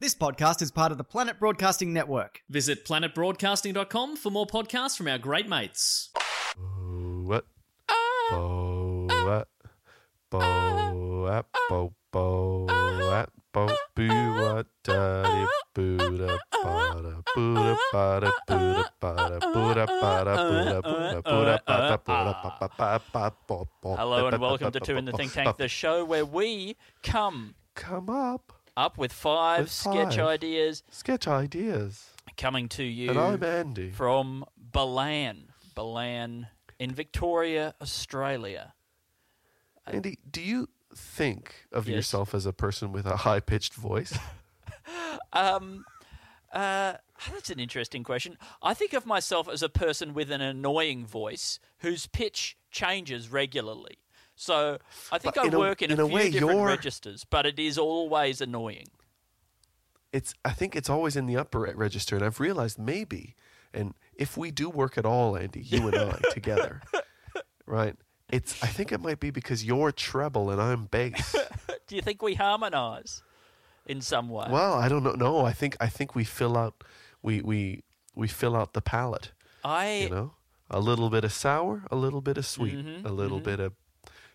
This podcast is part of the Planet Broadcasting Network. Visit planetbroadcasting.com for more podcasts from our great mates. What? Bo what? Bo at bo bo at bo boo what da di boo da ba da boo da ba da boo da ba da boo da ba da boo da boo da boo da ba da boo da ba ba ba ba bo bo Hello and welcome to Two in the Think Tank, the show where we come Come up. Up with five With sketch ideas Sketch ideas. coming to you And I'm Andy. from Ballan, Ballan in Victoria, Australia. Andy, do you think of Yes. yourself as a person with a high pitched voice? Um, uh, that's an interesting question. I think of myself as a person with an annoying voice whose pitch changes regularly. So I think But I in a- work in, in a a few way, different you're- registers, but it is always annoying. it's I think it's always in the upper register, and I've realized maybe, and if we do work at all, Andy, you and I together, right? It's I think it might be because you're treble and I'm bass. Do you think we harmonise in some way? well, I don't know. No, I think I think we fill out we we we fill out the palate. I You know, a little bit of sour, a little bit of sweet, Mhm, a little bit of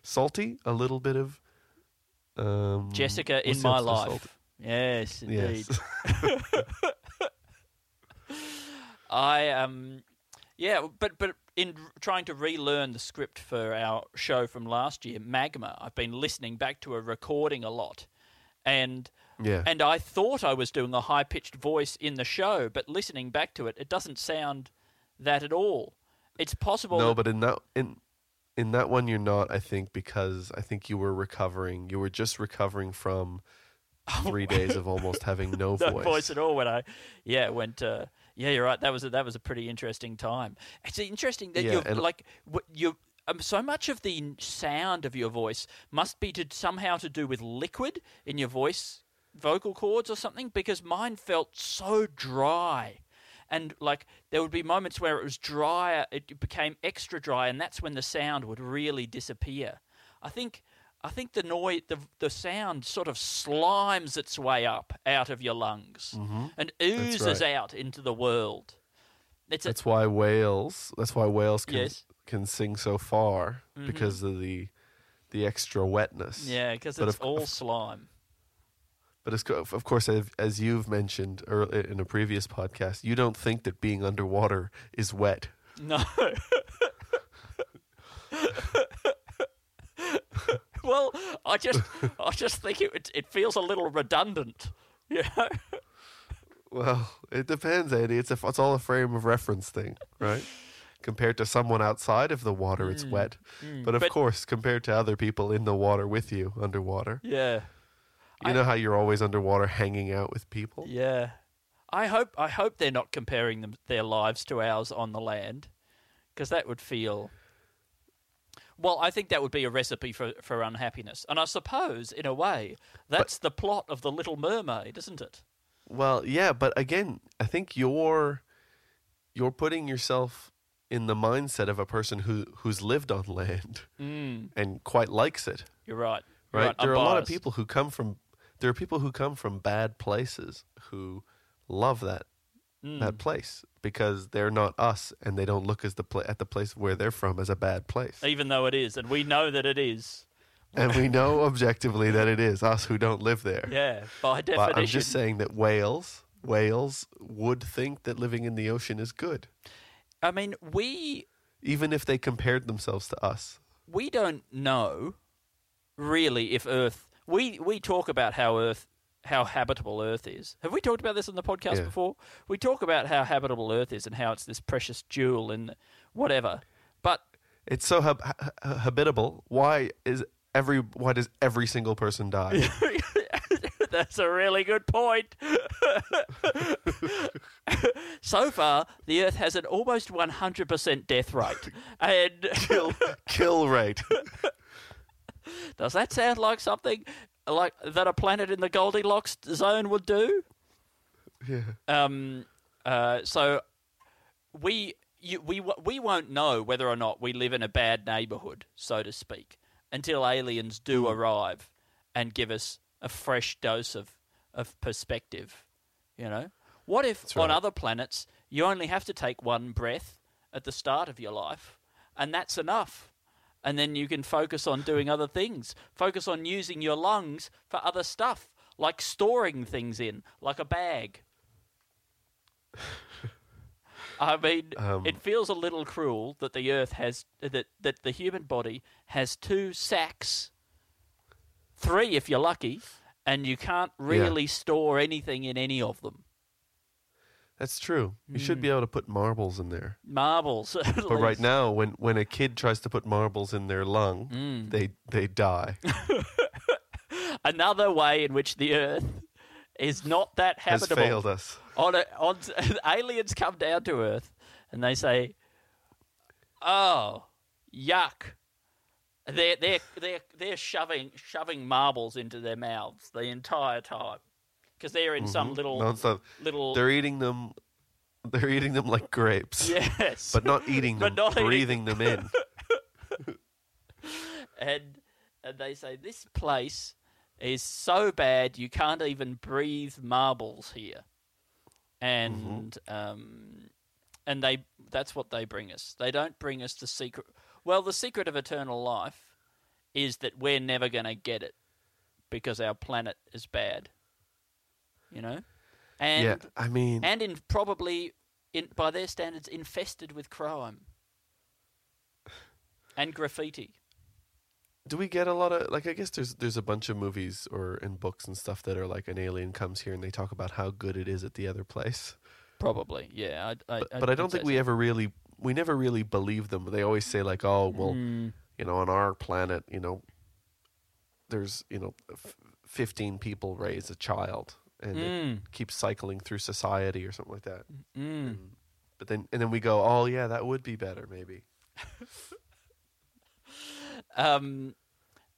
salty, a little bit of um, Jessica in my life. salty? Yes, indeed. Yes. I um, yeah, but but in trying to relearn the script for our show from last year, Magma, I've been listening back to a recording a lot, and yeah. and I thought I was doing a high pitched voice in the show, but listening back to it, it doesn't sound that at all. It's possible. No, that- but in that in in that one you're not. I think because I think you were recovering. You were just recovering from three days of almost having no, no voice. voice at all when I yeah went uh, yeah you're right that was a, that was a pretty interesting time. It's interesting that Yeah, you're and- like what you um, so much of the sound of your voice must be to somehow to do with liquid in your voice vocal cords or something because mine felt so dry. And like there would be moments where it was drier, it became extra dry, and that's when the sound would really disappear. I think I think the noise, the the sound, sort of slimes its way up out of your lungs and oozes Mm-hmm. right. out into the world. It's a, That's why whales. That's why whales can Yes. can sing so far Mhm. because of the the extra wetness. yeah, because it's of- all slime. But as, of course, as, you've mentioned in a previous podcast, you don't think that being underwater is wet. No. well, I just I just think it it- feels a little redundant. You know? Well, it depends, Andy. It's a, it's all a frame of reference thing, right? compared to someone outside of the water, it's mm. wet. Mm. But of But- course, compared to other people in the water with you underwater, Yeah. You I- know how you're always underwater hanging out with people. Yeah. I hope I hope they're not comparing them their lives to ours on the land, because that would feel. Well, I think that would be a recipe for for unhappiness, and I suppose in a way that's the plot of the Little Mermaid, isn't it? Well, yeah, but again, I think you're you're putting yourself in the mindset of a person who who's lived on land Mm, and quite likes it. you're right. You're right? right. There are I'm a lot of people who come from there are people who come from bad places who love that Mm. that place because they're not us and they don't look as the pla- at the place where they're from as a bad place. even though it is, and we know that it is. and we know objectively that it is us who don't live there. Yeah, by definition. But I'm just saying that whales whales would think that living in the ocean is good I mean, we even if they compared themselves to us. we don't know really if Earth. We we talk about how Earth, how habitable Earth is. Have we talked about this on the podcast Yeah. before? We talk about how habitable Earth is and how it's this precious jewel and whatever. But It's so hab- ha- ha- habitable. Why is every why does every single person die? That's a really good point. so far, the Earth has an almost 100% death rate. And kill kill rate. does that sound like something like that a planet in the Goldilocks zone would do? Yeah. Um, uh, so we you, we we won't know whether or not we live in a bad neighborhood, so to speak, until aliens do arrive and give us a fresh dose of of perspective. You know, what if That's on other planets you only have to take one breath at the start of your life, and that's enough. And then you can focus on doing other things. Focus on using your lungs for other stuff, like storing things in, like a bag. I mean, Um, it feels a little cruel that the Earth has that that the human body has two sacks, three if you're lucky, and you can't really store anything in any of them. That's true. You should Hmm. be able to put marbles in there. Marbles. But right now, when, when a kid tries to put marbles in their lung, Hmm. they they die. another way in which the Earth is not that Has habitable. failed us. on, a, on aliens come down to Earth and they say, "Oh, yuck." They're they're they're they're shoving shoving marbles into their mouths the entire time because they're in some little Nonstop. little They're eating them. They're eating them like grapes, yes, but not eating them. But not eating breathing them in. and and they say this place is so bad you can't even breathe marbles here, and um, and they that's what they bring us. They don't bring us the secret. Well, the secret of eternal life is that we're never going to get it because our planet is bad. You know, and yeah, I mean, and in probably in by their standards infested with crime and graffiti. do we get a lot of like? I guess there's there's a bunch of movies or in books and stuff that are like an alien comes here and they talk about how good it is at the other place. Probably, yeah. I, I, But, but I don't think we so. ever really we never really believe them. They always say like, oh well, Mm. you know, on our planet, you know, there's you know, f- fifteen people raise a child, and Mm. it keeps cycling through society or something like that. Mm. But then and then we go, oh yeah, that would be better maybe. Um,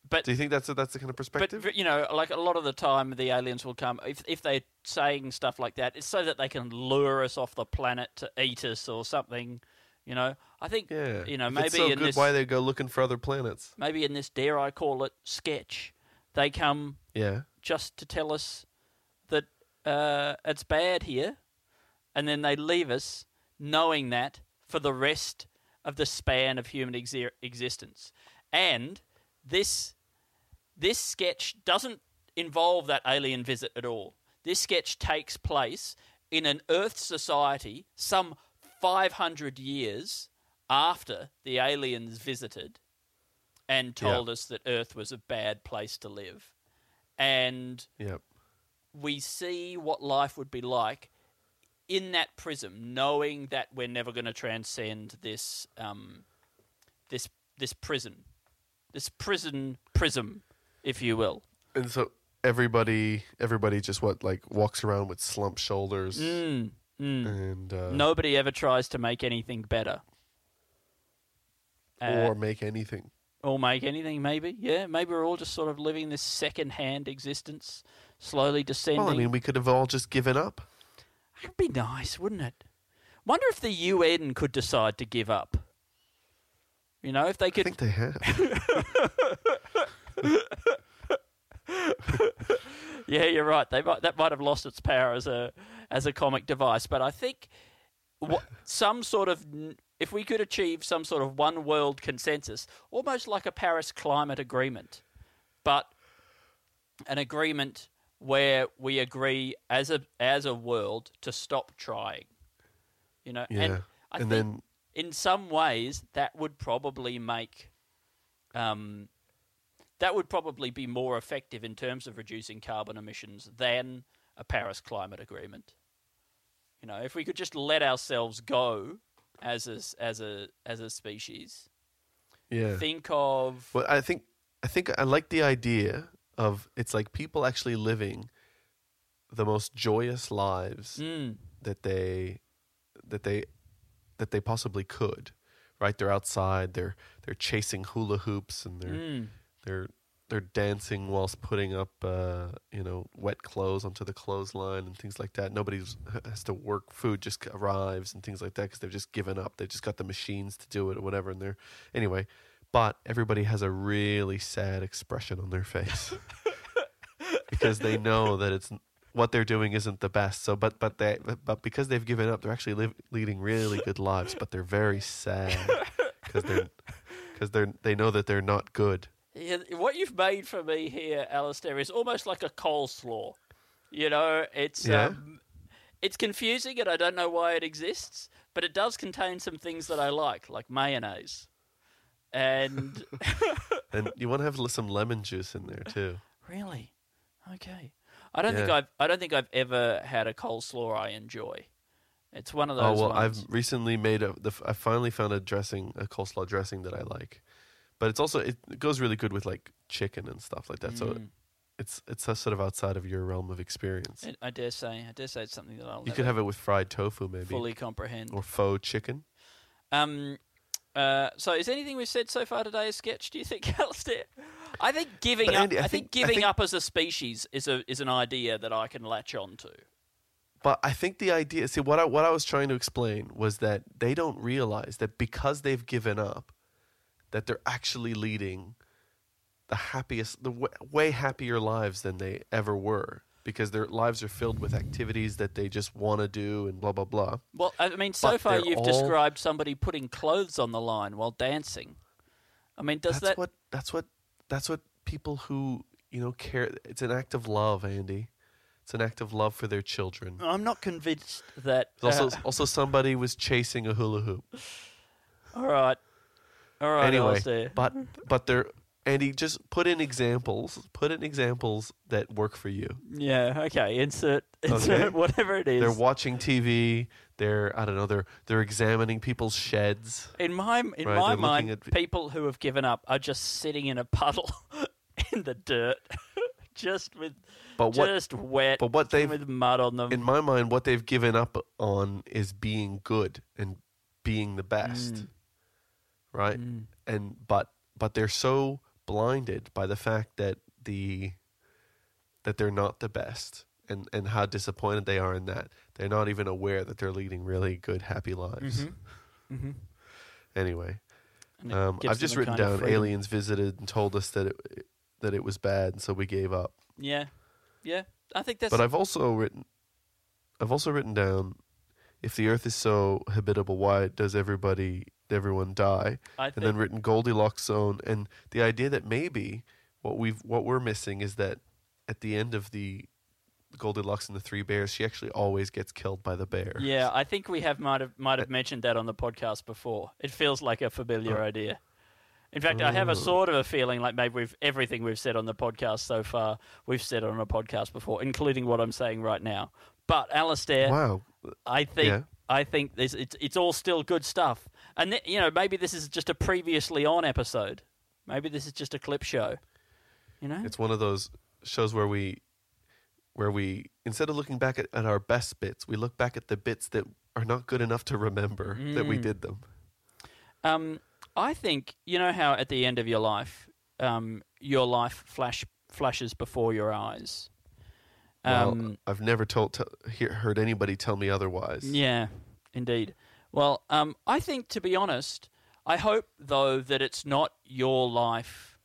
but Do you think that's a, that's the kind of but perspective? you know, like a lot of the time, the aliens will come if if they're saying stuff like that. It's so that they can lure us off the planet to eat us or something. You know, I think yeah, you know If maybe so in good, this why they go looking for other planets? maybe in this dare I call it sketch, they come Yeah, just to tell us uh, it's bad here, and then they leave us knowing that for the rest of the span of human exi- existence. And this this sketch doesn't involve that alien visit at all. This sketch takes place in an Earth society some 500 years after the aliens visited and told us that Earth was a bad place to live. And yeah. We see what life would be like in that prism, knowing that we're never going to transcend this um, this this prison, this prison prism, if you will. And so everybody, everybody just what like walks around with slumped shoulders, Mm, mm. and uh, Nobody ever tries to make anything better. Uh, or make anything. or make anything, maybe. Yeah, maybe we're all just sort of living this second-hand existence, slowly descending. Well, I mean, we could have all just given up. It'd be nice, wouldn't it? Wonder if the UN could decide to give up. You know, if they I could. think they have. Yeah, you're right. They might that might have lost its power as a as a comic device, but I think what, some sort of if we could achieve some sort of one world consensus, almost like a Paris climate agreement, but an agreement where we agree as a as a world to stop trying. You know, Yeah, and I and think then in some ways that would probably make um, that would probably be more effective in terms of reducing carbon emissions than a Paris climate agreement. You know, if we could just let ourselves go as a, as a as a species, yeah. think of Well, I think I think I like the idea of it's like people actually living the most joyous lives Mm. that they that they that they possibly could. Right? They're outside, they're they're chasing hula hoops and they're Mm. they're they're dancing whilst putting up uh, you know wet clothes onto the clothesline and things like that. Nobody has to work. Food just arrives and things like that because they've just given up. They've just got the machines to do it or whatever. And they're anyway. But everybody has a really sad expression on their face because they know that it's what they're doing isn't the best. So, but but they but because they've given up, they're actually live, leading really good lives. But they're very sad because they're because they're they know that they're not good. Yeah, what you've made for me here, Alistair, is almost like a coleslaw. You know, it's Yeah. um, it's confusing and I don't know why it exists, but it does contain some things that I like, like mayonnaise. And And you want to have some lemon juice in there too. really, okay, I don't think I've I don't think I've ever had a coleslaw I enjoy. It's one of those. Oh those. well, ones. I've recently made a. The, I finally found a dressing, a coleslaw dressing that I like, but it's also it, it goes really good with like chicken and stuff like that. So Mm. it's it's sort of outside of your realm of experience. It- I dare say, I dare say it's something that I'll you could have it with fried tofu maybe, fully comprehend. or faux chicken. Um, uh, so is anything we've said so far today a sketch? Do you think, Alistair? I think giving But up. Andy, I, I think, think- I giving think- up as a species is a is an idea that I can latch on to. But I think the idea, see, what I what I was trying to explain was that they don't realize that because they've given up, that they're actually leading the happiest, the w- way happier lives than they ever were, because their lives are filled with activities that they just want to do and blah blah blah. Well, I mean, so But far you've all- described somebody putting clothes on the line while dancing. I mean, does that's that? what that's what that's what people who you know care. It's an act of love, Andy. It's an act of love for their children. I'm not convinced that. There's also uh, also somebody was chasing a hula hoop. all right, all right, anyway, but but they're Andy, just put in examples. Put in examples that work for you. Yeah. Okay. Insert. Insert Okay. whatever it is. They're watching TV. They're I don't know. They're they're examining people's sheds. In my in Right, my they're mind, at- people who have given up are just sitting in a puddle in the dirt, just with But what just wet, but what they've with mud on them. in my mind, what they've given up on is being good and being the best, Mm. right? And but but they're so blinded by the fact that the that they're not the best and and how disappointed they are in that they're not even aware that they're leading really good happy lives. Mhm. Anyway, And it um, I've just written down aliens visited and told us that it that it was bad, and so we gave up. Yeah, yeah. I think that's. But I've also written, I've also written down, if the Earth is so habitable, why does everybody, everyone die? I And think, then written Goldilocks zone, and the idea that maybe what we've what we're missing is that at the end of the Goldilocks and the Three Bears, she actually always gets killed by the bear. yeah, I think we have might have might have mentioned that on the podcast before. It feels like a familiar Oh. idea. In fact, I have a Oh. sort of a feeling like maybe we've everything we've said on the podcast so far, we've said on a podcast before, including what I'm saying right now. But Alistair, Wow. I think Yeah. I think this it's it's all still good stuff. And th- you know, maybe this is just a previously on episode. Maybe this is just a clip show. You know? It's one of those shows where we where we instead of looking back at, at our best bits, we look back at the bits that are not good enough to remember that we Mm. did them. Um, I think you know how at the end of your life, um, your life flash flashes before your eyes. Well, Um, I've never told t- heard anybody tell me otherwise. yeah, indeed. Well, um, I think to be honest, I hope though that it's not your life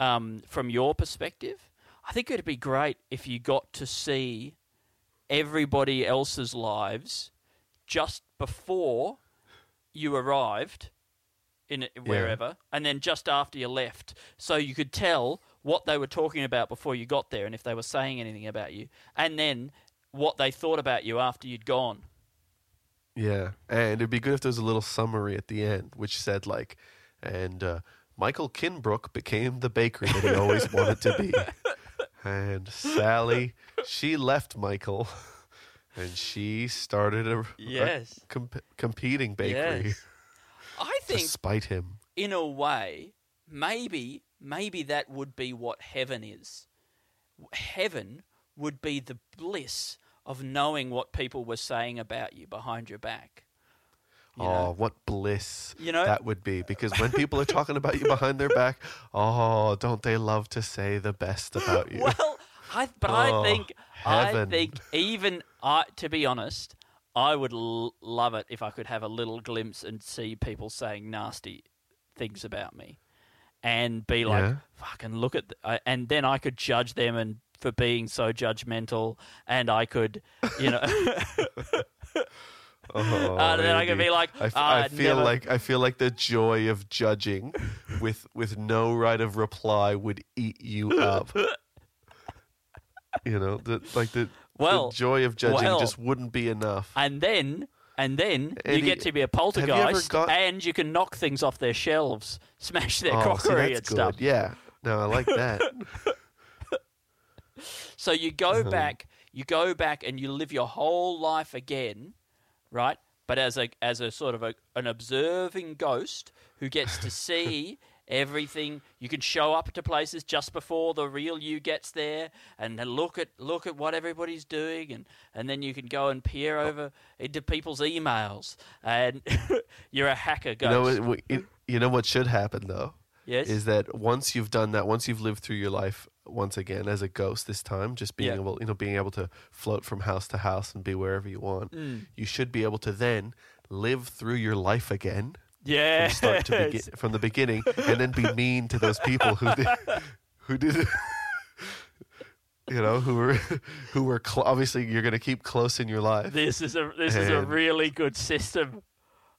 um, from your perspective. I think it'd be great if you got to see everybody else's lives just before you arrived in it- wherever, and then just after you left, so you could tell what they were talking about before you got there, and if they were saying anything about you, and then what they thought about you after you'd gone. Yeah, and it'd be good if there was a little summary at the end, which said like, and uh, Michael Kinbrook became the baker that he always wanted to be, and Sally, she left Michael, and she started a, a Yes. comp- competing bakery Yes. I think to spite him. in a way, maybe maybe that would be what heaven is. Heaven would be the bliss of knowing what people were saying about you behind your back. You oh, know? what bliss You know- that would be! Because when people are talking about you behind their back, oh, don't they love to say the best about you? Well, I but I Oh, think I think even I to be honest, I would l- love it if I could have a little glimpse and see people saying nasty things about me, and be like, Yeah. "Fucking look at," th- I- and then I could judge them and for being so judgmental, and I could, you know, Oh, and then I could be like, I, f- "Ah, I feel never- like I feel like the joy of judging, with with no right of reply, would eat you up. you know, the, like the, Well, the joy of judging well, just wouldn't be enough. and then." And then you get to be a poltergeist, got- and you can knock things off their shelves, smash their oh, see, crockery that's and good. stuff. Yeah, no, I like that. So you go Uh-huh. back, you go back, and you live your whole life again, right? But as a as a sort of a, an observing ghost who gets to see everything. You can show up to places just before the real you gets there, and then look at look at what everybody's doing, and and then you can go and peer over into people's emails, and you're a hacker you ghost. know, what- what- you know what should happen though. yes. is that once you've done that, once you've lived through your life once again as a ghost this time, just being Yeah. able, you know, being able to float from house to house and be wherever you want, Mm. you should be able to then live through your life again yeah. from start to begin, from the beginning, and then be mean to those people who did, who did. You know, who were, who were cl- obviously you're going to keep close in your life. This is a this is a really good system.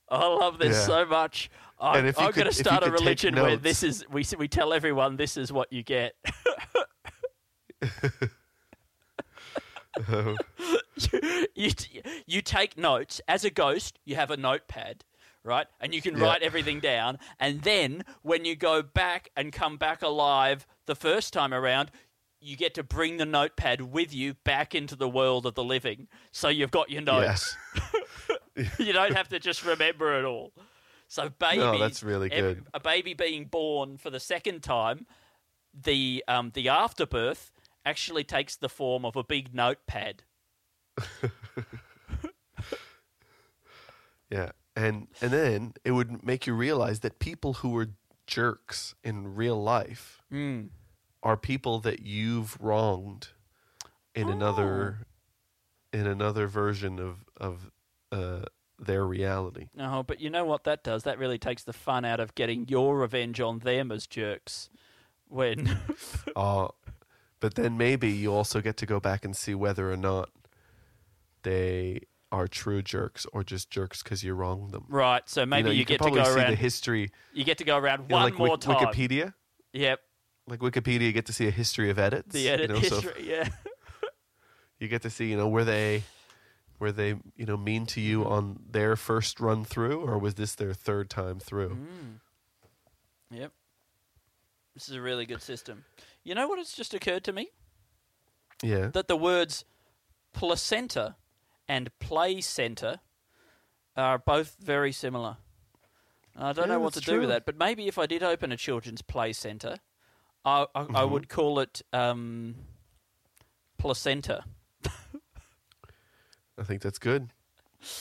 I love this Yeah. so much. I'm, And I'm going to start a religion where this is we we tell everyone this is what you get. you t- you take notes as a ghost. You have a notepad, right? And you can Yeah. write everything down. And then when you go back and come back alive the first time around, you get to bring the notepad with you back into the world of the living. So you've got your notes. Yes. you don't have to just remember it all. So baby, No, that's really good. a baby being born for the second time, the um, the afterbirth actually takes the form of a big notepad. Yeah, and and then it would make you realize that people who were jerks in real life Mm. are people that you've wronged in another Oh. in another version of of uh, their reality. No, but you know what that does? That really takes the fun out of getting your revenge on them as jerks. When Uh, but then maybe you also get to go back and see whether or not they are true jerks or just jerks because you wronged them. right, so maybe you, know, you, you get to go see around. the history, you get to go around you know, one like more Wik- time. Wikipedia. Yep, Like Wikipedia, you get to see a history of edits. the edit you know, so history. yeah. you get to see, you know, were they were they, you know, mean to you on their first run through or was this their third time through? Mm. Yep. This is a really good system. You know what has just occurred to me? Yeah. That the words placenta and play center are both very similar. I don't Yeah, know what to that's do with that, but maybe if I did open a children's play center, I, I, I Mm-hmm. would call it um, placenta. I think that's good.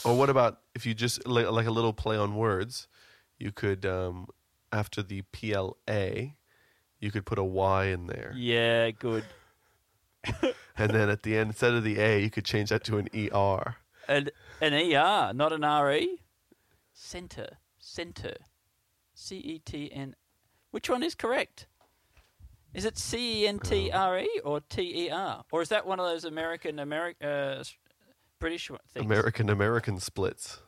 Or what about if you just like, like a little play on words, you could um after the PLA, you could put a Y in there. Yeah, good. And then at the end instead of the A, you could change that to an ER. An, an ER, not an RE. Center. Center. C E T N. Which one is correct? Is it C E N T R E or T E R? Or is that one of those American, American, uh, British things? American American splits.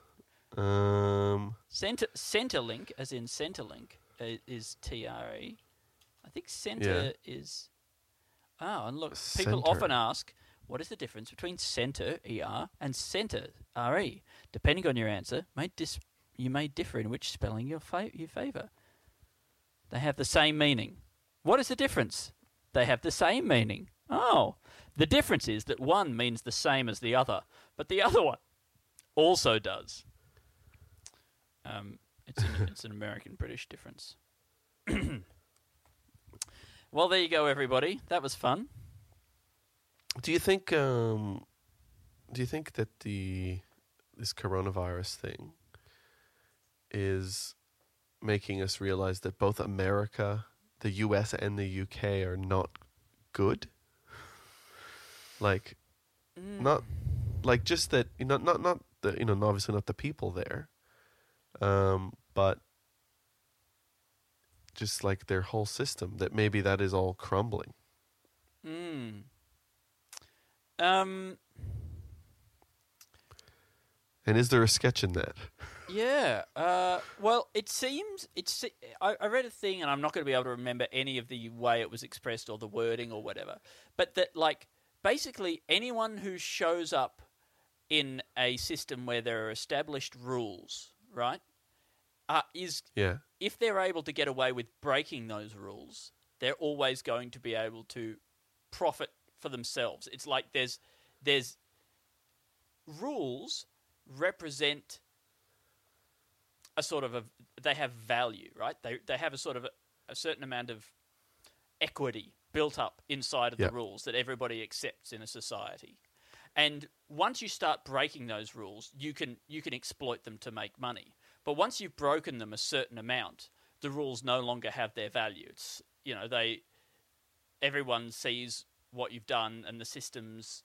Um Center, Centrelink, as in Centrelink, uh, is T R E. I think center is. Oh, and look, people often ask, what is the difference between center ER and center RE? Depending on your answer, may dis- you may differ in which spelling you fa- you favour. They have the same meaning. What is the difference? They have the same meaning. Oh, the difference is that one means the same as the other, but the other one also does. Um, it's an, it's an American British difference. Well, there you go, everybody. That was fun. Do you think? Um, do you think that the this coronavirus thing is making us realize that both America, the U.S. and the UK are not good? Like, not like just that you know not not the you know obviously not the people there, um, but just like their whole system that maybe that is all crumbling. Mm. Um. And is there a sketch in that? Yeah. Uh, well, it seems it's. I, I read a thing, and I'm not going to be able to remember any of the way it was expressed or the wording or whatever. But that, like, basically, anyone who shows up in a system where there are established rules, right, uh, is Yeah. If they're able to get away with breaking those rules, they're always going to be able to profit for themselves. It's like there's there's rules represent a sort of a they have value, right? They they have a sort of a, a certain amount of equity built up inside of Yeah. the rules that everybody accepts in a society. And once you start breaking those rules, you can you can exploit them to make money. But once you've broken them a certain amount, the rules no longer have their value. It's you know they everyone sees what you've done, and the systems,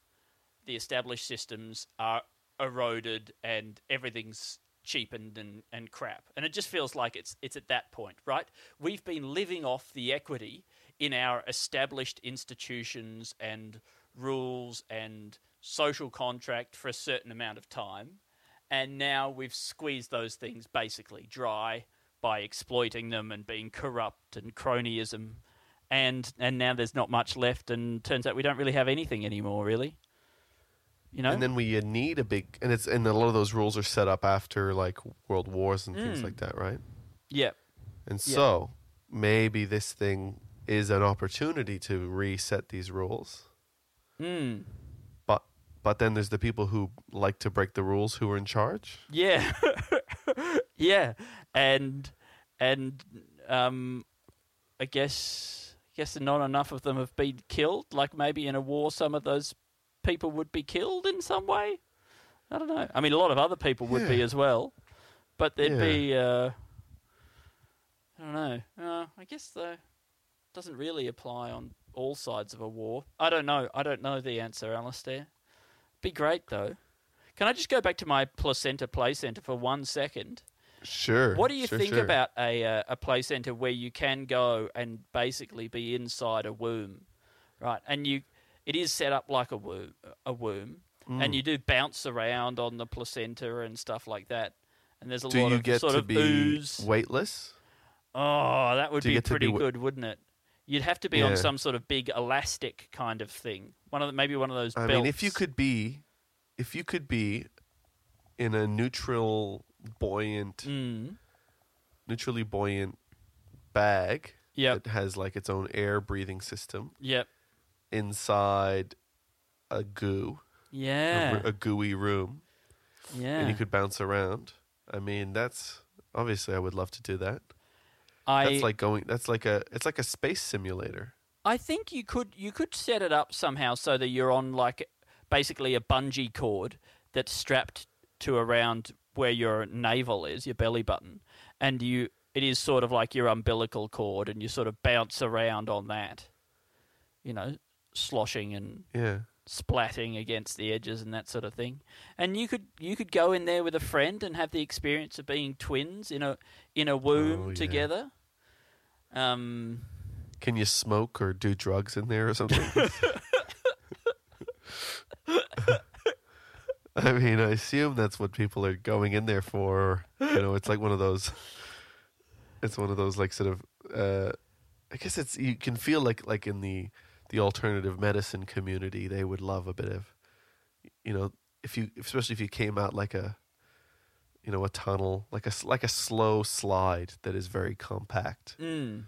the established systems, are eroded, and everything's cheapened and, and crap. And it just feels like it's it's at that point, right? We've been living off the equity in our established institutions and rules and social contract for a certain amount of time. And now we've squeezed those things basically dry by exploiting them and being corrupt and cronyism. And and now there's not much left and turns out we don't really have anything anymore, really. You know? And then we uh, need a big, and it's and a lot of those rules are set up after like world wars and things Mm. like that, right? yeah. And Yeah. so maybe this thing is an opportunity to reset these rules. Mm. But then there's the people who like to break the rules who are in charge. Yeah, yeah, and and um, I guess I guess not enough of them have been killed. Like maybe in a war, some of those people would be killed in some way. I don't know. I mean, a lot of other people would be as well, but there'd Yeah. be. Uh, I don't know. Uh, I guess though doesn't really apply on all sides of a war. I don't know. I don't know the answer, Alistair. Be great though. Can I just go back to my placenta play center for one second? Sure. What do you sure, think sure. about a uh, a play center where you can go and basically be inside a womb, right? And you, it is set up like a womb, a womb, Mm. and you do bounce around on the placenta and stuff like that. And there's a Do lot you of get sort to of be ooze. weightless? Oh, that would be get to be pretty good, wouldn't it? You'd have to be Yeah. on some sort of big elastic kind of thing. One of the, maybe one of those. I belts. mean, if you could be, if you could be in a neutral, buoyant, Mm. neutrally buoyant bag Yep. that has like its own air breathing system Yep. inside a goo, a, Yeah. r- a gooey room, yeah. and you could bounce around. I mean, that's obviously I would love to do that. I, That's like going. That's like a. It's like a space simulator. I think you could you could set it up somehow so that you're on like basically a bungee cord that's strapped to around where your navel is, your belly button, and you it is sort of like your umbilical cord, and you sort of bounce around on that, you know, sloshing and Yeah. Splatting against the edges and that sort of thing. And you could you could go in there with a friend and have the experience of being twins in a in a womb Oh, yeah. together. Um, Can you smoke or do drugs in there or something? I mean, I assume that's what people are going in there for. You know, it's like one of those. It's one of those like sort of. Uh, I guess it's you can feel like like in the the alternative medicine community they would love a bit of, you know, if you especially if you came out like a, you know, a tunnel like a like a slow slide that is very compact. mm,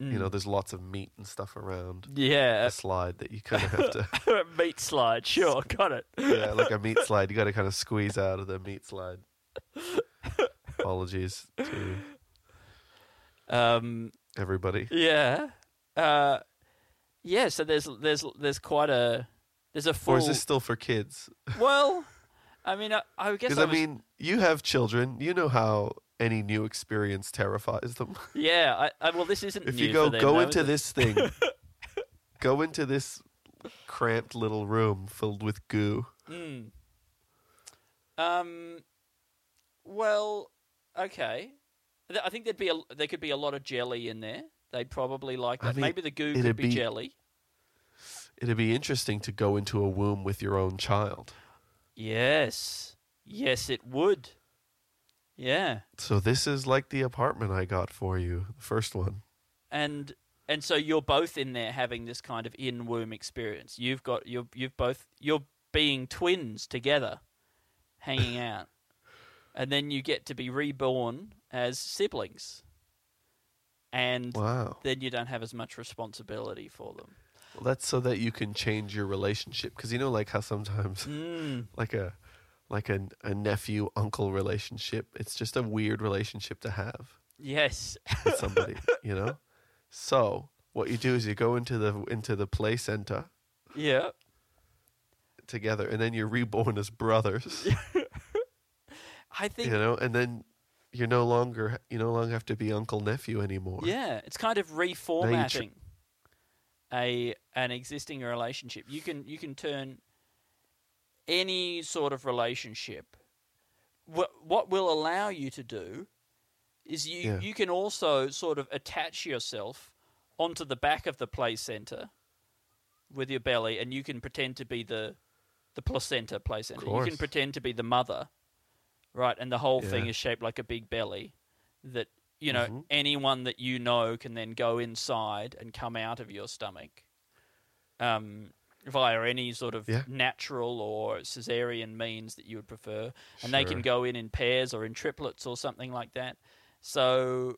You know, there's lots of meat and stuff around yeah, a slide that you kind of have to. meat slide. Sure, got it. yeah, like a meat slide. You got to kind of squeeze out of the meat slide. Apologies to Um, everybody. yeah, uh, yeah. So there's there's there's quite a there's a full. Or is this still for kids? well, I mean, I, I guess Because I, I was- mean, you have children. You know how any new experience terrifies them. yeah. I, I, well, this isn't. if new you go them, go into this thing, go into this cramped little room filled with goo. Mm. Um. Well, okay. I think there'd be a there could be a lot of jelly in there. They'd probably like I that. mean, Maybe the goo could be, be- jelly. It'd be interesting to go into a womb with your own child. Yes. Yes, it would. Yeah. So this is like the apartment I got for you, the first one. And and so you're both in there having this kind of in womb experience. You've got you're you've both you're being twins together, hanging out, and then you get to be reborn as siblings. And Wow. then you don't have as much responsibility for them. Well, that's so that you can change your relationship because you know, like how sometimes, Mm. like a, like a, a nephew uncle relationship, it's just a weird relationship to have Yes. with somebody, you know. So what you do is you go into the into the play center yeah. together, and then you're reborn as brothers, I think you know, and then you're no longer you no longer have to be uncle nephew anymore. Yeah, it's kind of reformatting a an existing relationship. You can you can turn any sort of relationship. What what will allow you to do is you Yeah. you can also sort of attach yourself onto the back of the play center with your belly, and you can pretend to be the the placenta play center. You can pretend to be the mother, right? And the whole thing is shaped like a big belly that you know Mhm. anyone that you know can then go inside and come out of your stomach um, via any sort of Yeah. natural or cesarean means that you would prefer and they can go in in pairs or in triplets or something like that so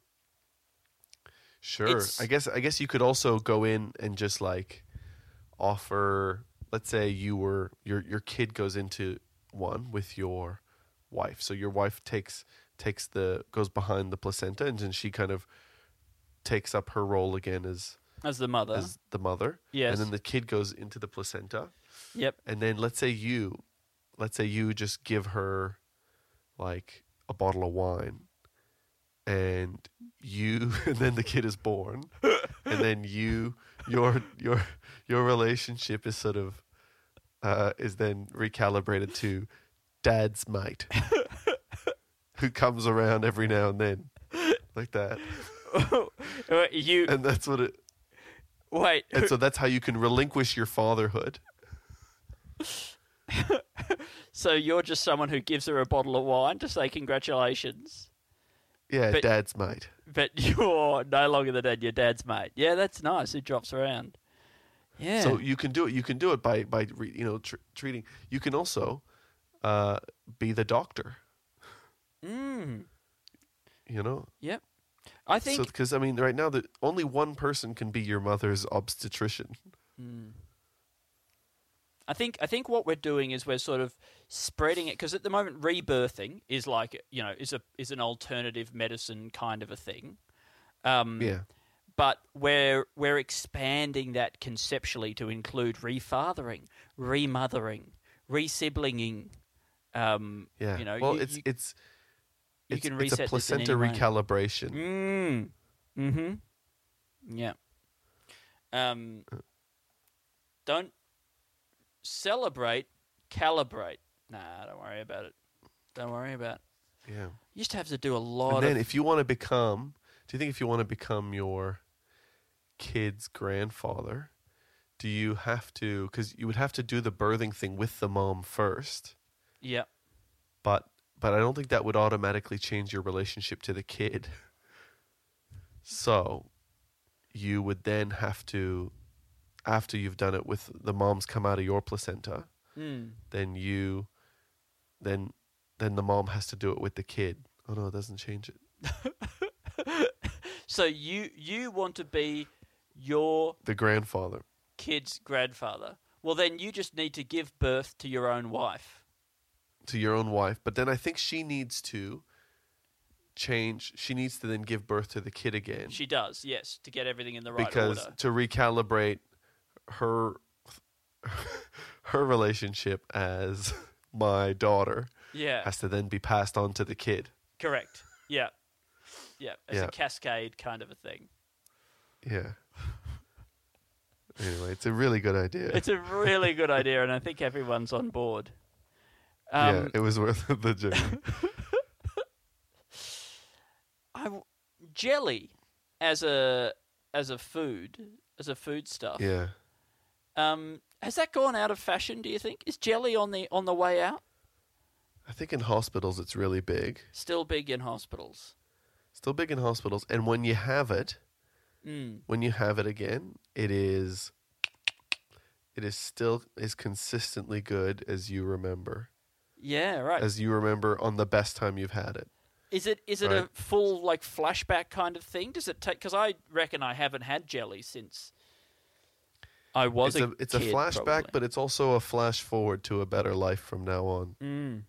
Sure. I guess I guess you could also go in and just like offer let's say you were your your kid goes into one with your wife. So your wife takes takes the goes behind the placenta and then she kind of takes up her role again as as the mother as the mother. Yes. And then the kid goes into the placenta. yep And then let's say you let's say you just give her like a bottle of wine and you and then the kid is born and then you your your your relationship is sort of uh, is then recalibrated to dad's mate who comes around every now and then like that you and that's what it wait and so that's how you can relinquish your fatherhood so you're just someone who gives her a bottle of wine to say congratulations yeah But- dad's mate but you're no longer the dad, your dad's mate. Yeah, that's nice. Who drops around? Yeah. So you can do it. You can do it by by re, you know tr- treating. You can also uh, be the doctor. mm, You know, yep. I think. because I mean, right now that only one person can be your mother's obstetrician. Mm. I think I think what we're doing is we're sort of spreading it because at the moment rebirthing is like you know is a is an alternative medicine kind of a thing. Um, Yeah, but we're we're expanding that conceptually to include refathering, remothering, resiblinging. Um, yeah. you know, well, you- it's you- it's you it's, can it's a placenta recalibration. Mm. Mm-hmm. Yeah. Um. Don't celebrate, calibrate. Nah, don't worry about it. Don't worry about. It. Yeah. You just have to do a lot And then if you want to become, do you think if you want to become your kid's grandfather, do you have to? Because you would have to do the birthing thing with the mom first. Yeah. but but I don't think that would automatically change your relationship to the kid. So you would then have to after you've done it with the mom's come out of your placenta, Mm. then you then then the mom has to do it with the kid. Oh no, it doesn't change it. So you you want to be your The grandfather. kid's grandfather? Well, then you just need to give birth to your own wife. To your own wife, but then I think she needs to change. She needs to then give birth to the kid again She does, yes, to get everything in the right because order. to recalibrate her her relationship as my daughter Yeah, has to then be passed on to the kid. correct. Yeah, yeah, it's Yeah. a cascade kind of a thing. Yeah. Anyway, it's a really good idea. It's a really good idea, and I think everyone's on board. Yeah, Um, it was worth the journey. I w- jelly as a as a food as a food stuff. yeah. Um, has that gone out of fashion? Do you think is jelly on the on the way out? I think in hospitals it's really big. Still big in hospitals. Still big in hospitals. And when you have it, Mm. when you have it again, it is it is still as consistently good as you remember. Yeah, right. As you remember on the best time you've had it. Is it is it a full like flashback kind of thing? Does it take? Because I reckon I haven't had jelly since I was it's a a it's a flashback, probably. but it's also a flash forward to a better life from now on. Mm.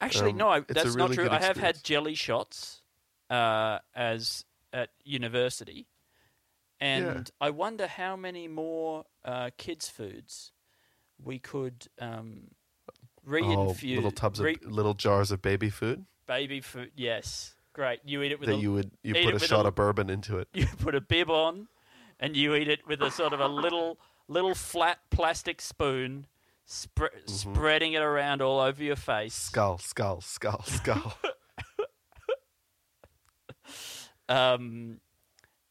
Actually, Um, no, I, that's not true. I have had jelly shots uh, as at university, and I wonder how many more uh, kids' foods we could um, Oh, little tubs re- of little jars of baby food baby food. Yes, great. You eat it with that a, you would you put a shot a- of bourbon into it. you put a bib on, and you eat it with a sort of a little little flat plastic spoon, spre- Mm-hmm. spreading it around all over your face. Skull, skull, skull, skull. Um,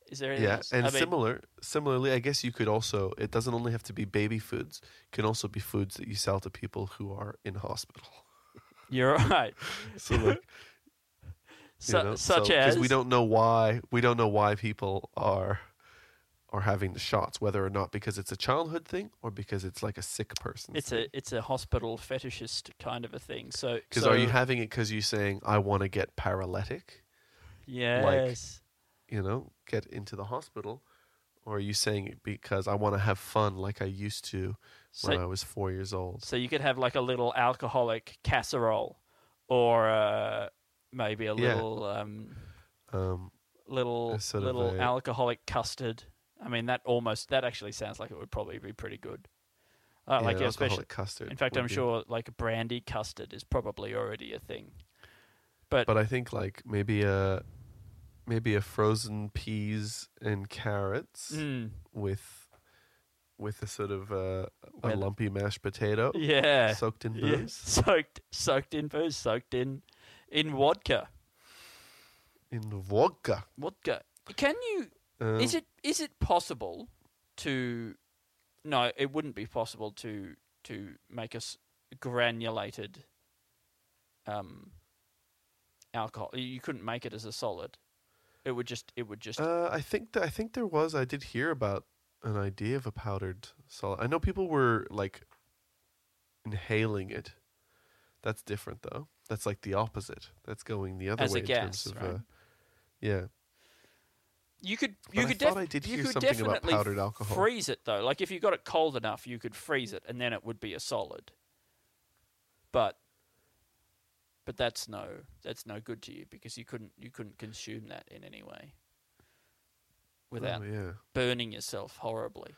is there anything yeah, else? and I mean, similar similarly, I guess you could also it doesn't only have to be baby foods. It can also be foods that you sell to people who are in hospital. You're right. So like Su- you know, such so, as we don't know why we don't know why people are are having the shots, whether or not because it's a childhood thing or because it's like a sick person. it's a it's a hospital fetishist kind of a thing. So because so, are you having it because you're saying I want to get paralytic, yes. You know, get into the hospital, or are you saying it because I want to have fun like I used to when I was four years old? so you could have like a little alcoholic casserole, or uh, maybe a Yeah. little um, Um, little sort little a- alcoholic custard. I mean, that almost that actually sounds like it would probably be pretty good. Uh, yeah, like especially, alcoholic custard. in fact, I'm be- sure like a brandy custard is probably already a thing. But, But I think like maybe a maybe a frozen peas and carrots Mm, with with a sort of uh, a Well- lumpy mashed potato yeah, soaked in yeah, booze soaked soaked in booze, soaked in in vodka. in vodka. Vodka. Can you? Um, is it is it possible to? No, it wouldn't be possible to to make us granulated um, alcohol. You couldn't make it as a solid. It would just. It would just. Uh, I think that I think there was. I did hear about an idea of a powdered solid. I know people were like inhaling it. That's different though. That's like the opposite. That's going the other As a way in gas, terms of. right? Uh, yeah, you could. but You I could. thought def- I did you hear could something about definitely powdered alcohol. freeze it though. Like if you got it cold enough, you could freeze it, and then it would be a solid. But. But that's no. That's no good to you because you couldn't. You couldn't consume that in any way. Without Oh, yeah, burning yourself horribly.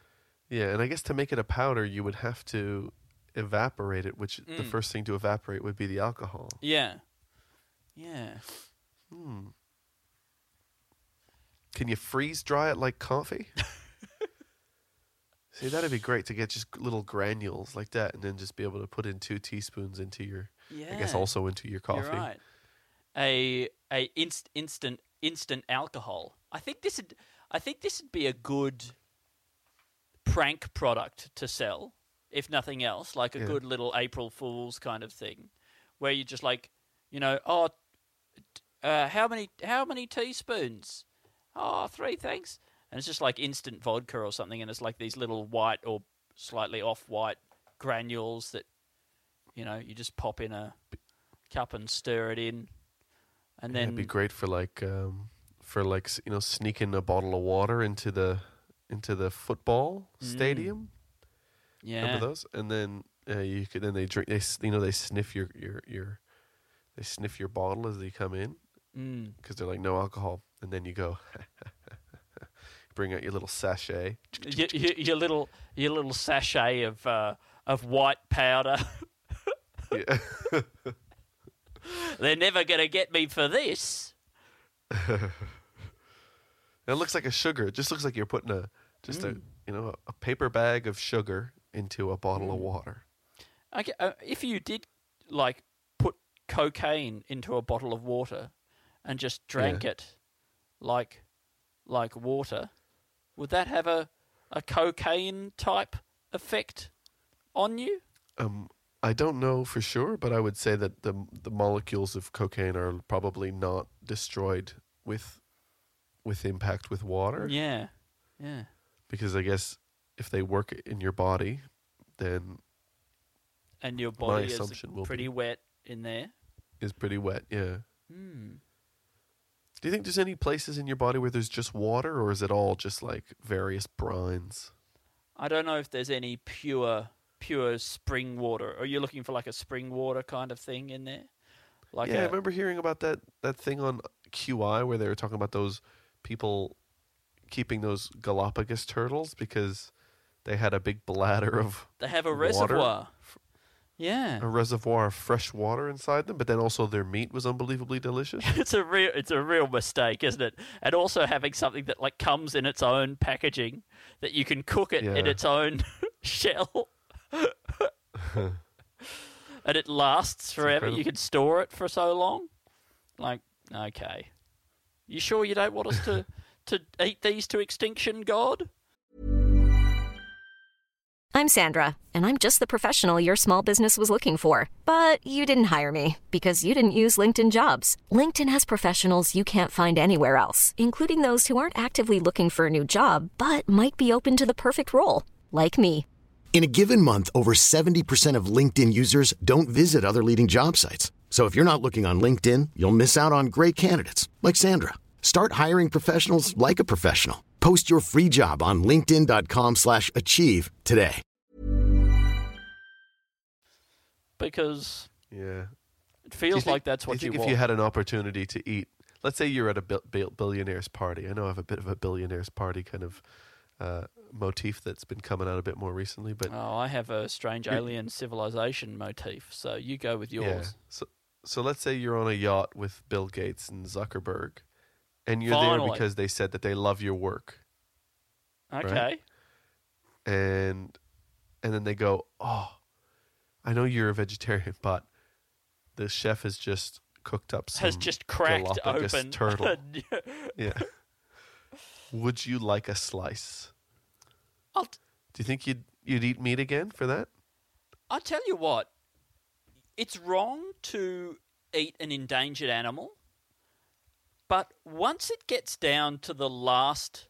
yeah, and I guess to make it a powder, you would have to evaporate it. Which the Mm. first thing to evaporate would be the alcohol. Yeah. Yeah. Hmm. Can you freeze dry it like coffee? See, that'd be great to get just little granules like that, and then just be able to put in two teaspoons into your, Yeah. I guess, also into your coffee. You're right. A a inst, instant instant alcohol. I think this would I think this would be a good prank product to sell, if nothing else, like a Yeah. good little April Fools kind of thing, where you just like, you know, oh, uh, how many how many teaspoons? Oh, three, thanks. And it's just like instant vodka or something, and it's like these little white or slightly off-white granules that, you know, you just pop in a cup and stir it in, and then it'd be great for like, um, for like you know, sneaking a bottle of water into the into the football Mm. stadium. yeah, Remember those? And then uh, you could then they drink. They you know they sniff your your your. they sniff your bottle as they come in Mm. because they're like no alcohol, and then you go bring out your little sachet. your, your, your little your little sachet of uh, of white powder. Yeah. They're never gonna get me for this. It looks like a sugar. It just looks like you're putting a just a you know a paper bag of sugar into a bottle of water. Okay, uh, if you did like put cocaine into a bottle of water and just drank it like like water, would that have a a cocaine type effect on you? Um, I don't know for sure, but I would say that the the molecules of cocaine are probably not destroyed with with impact with water Yeah, yeah. because I guess if they work in your body, then And your My body is assumption will pretty wet in there. is pretty wet. Yeah. Hmm. Do you think there's any places in your body where there's just water, or is it all just like various brines? I don't know if there's any pure pure spring water. Are you looking for like a spring water kind of thing in there? Like yeah, I a, remember hearing about that that thing on QI where they were talking about those people keeping those Galapagos turtles because they had a big bladder of they have a water? reservoir. Yeah. a reservoir of fresh water inside them, but then also their meat was unbelievably delicious. it's a real it's a real mistake, isn't it? And also having something that like comes in its own packaging that you can cook it in its own shell. and it lasts forever. You incredible. can store it for so long. Like, okay. You sure you don't want us to to eat these to extinction, God? I'm Sandra, and I'm just the professional your small business was looking for. But you didn't hire me because you didn't use LinkedIn jobs. LinkedIn has professionals you can't find anywhere else, including those who aren't actively looking for a new job but might be open to the perfect role, like me. In a given month, over 70% of LinkedIn users don't visit other leading job sites. So if you're not looking on LinkedIn, you'll miss out on great candidates like Sandra. Start hiring professionals like a professional. Post your free job on linkedin.com/achieve slash achieve today. Because yeah. it feels think- like that's what you you, think if want. you had an opportunity to eat, let's say you're at a bil- bil- billionaire's party. I know I have a bit of a billionaire's party kind of uh, motif that's been coming out a bit more recently, but Oh, I have a strange alien civilization motif, so you go with yours. Yeah. So, so let's say you're on a yacht with Bill Gates and Zuckerberg, and you're Finally. there because they said that they love your work, Okay. and and then they go, "Oh, I know you're a vegetarian, but the chef has just cooked up some Has just cracked Galapagos open. turtle." yeah. Would you like a slice? I'll, t- Do you think you'd you'd eat meat again for that? I'll tell you what. It's wrong to eat an endangered animal, but once it gets down to the last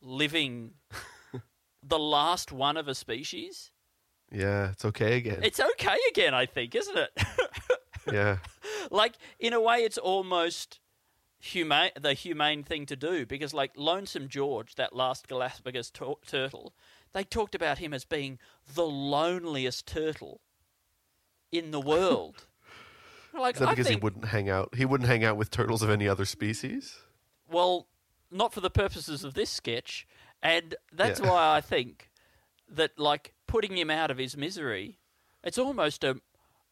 living, the last one of a species, Yeah, it's okay again. it's okay again, I think, isn't it? yeah. like in a way it's almost humane the humane thing to do because like lonesome george that last galapagos tur- turtle they talked about him as being the loneliest turtle in the world like Is that I because think, he wouldn't hang out? He wouldn't hang out with turtles of any other species. well not for the purposes of this sketch and that's Yeah. why i think that like putting him out of his misery it's almost a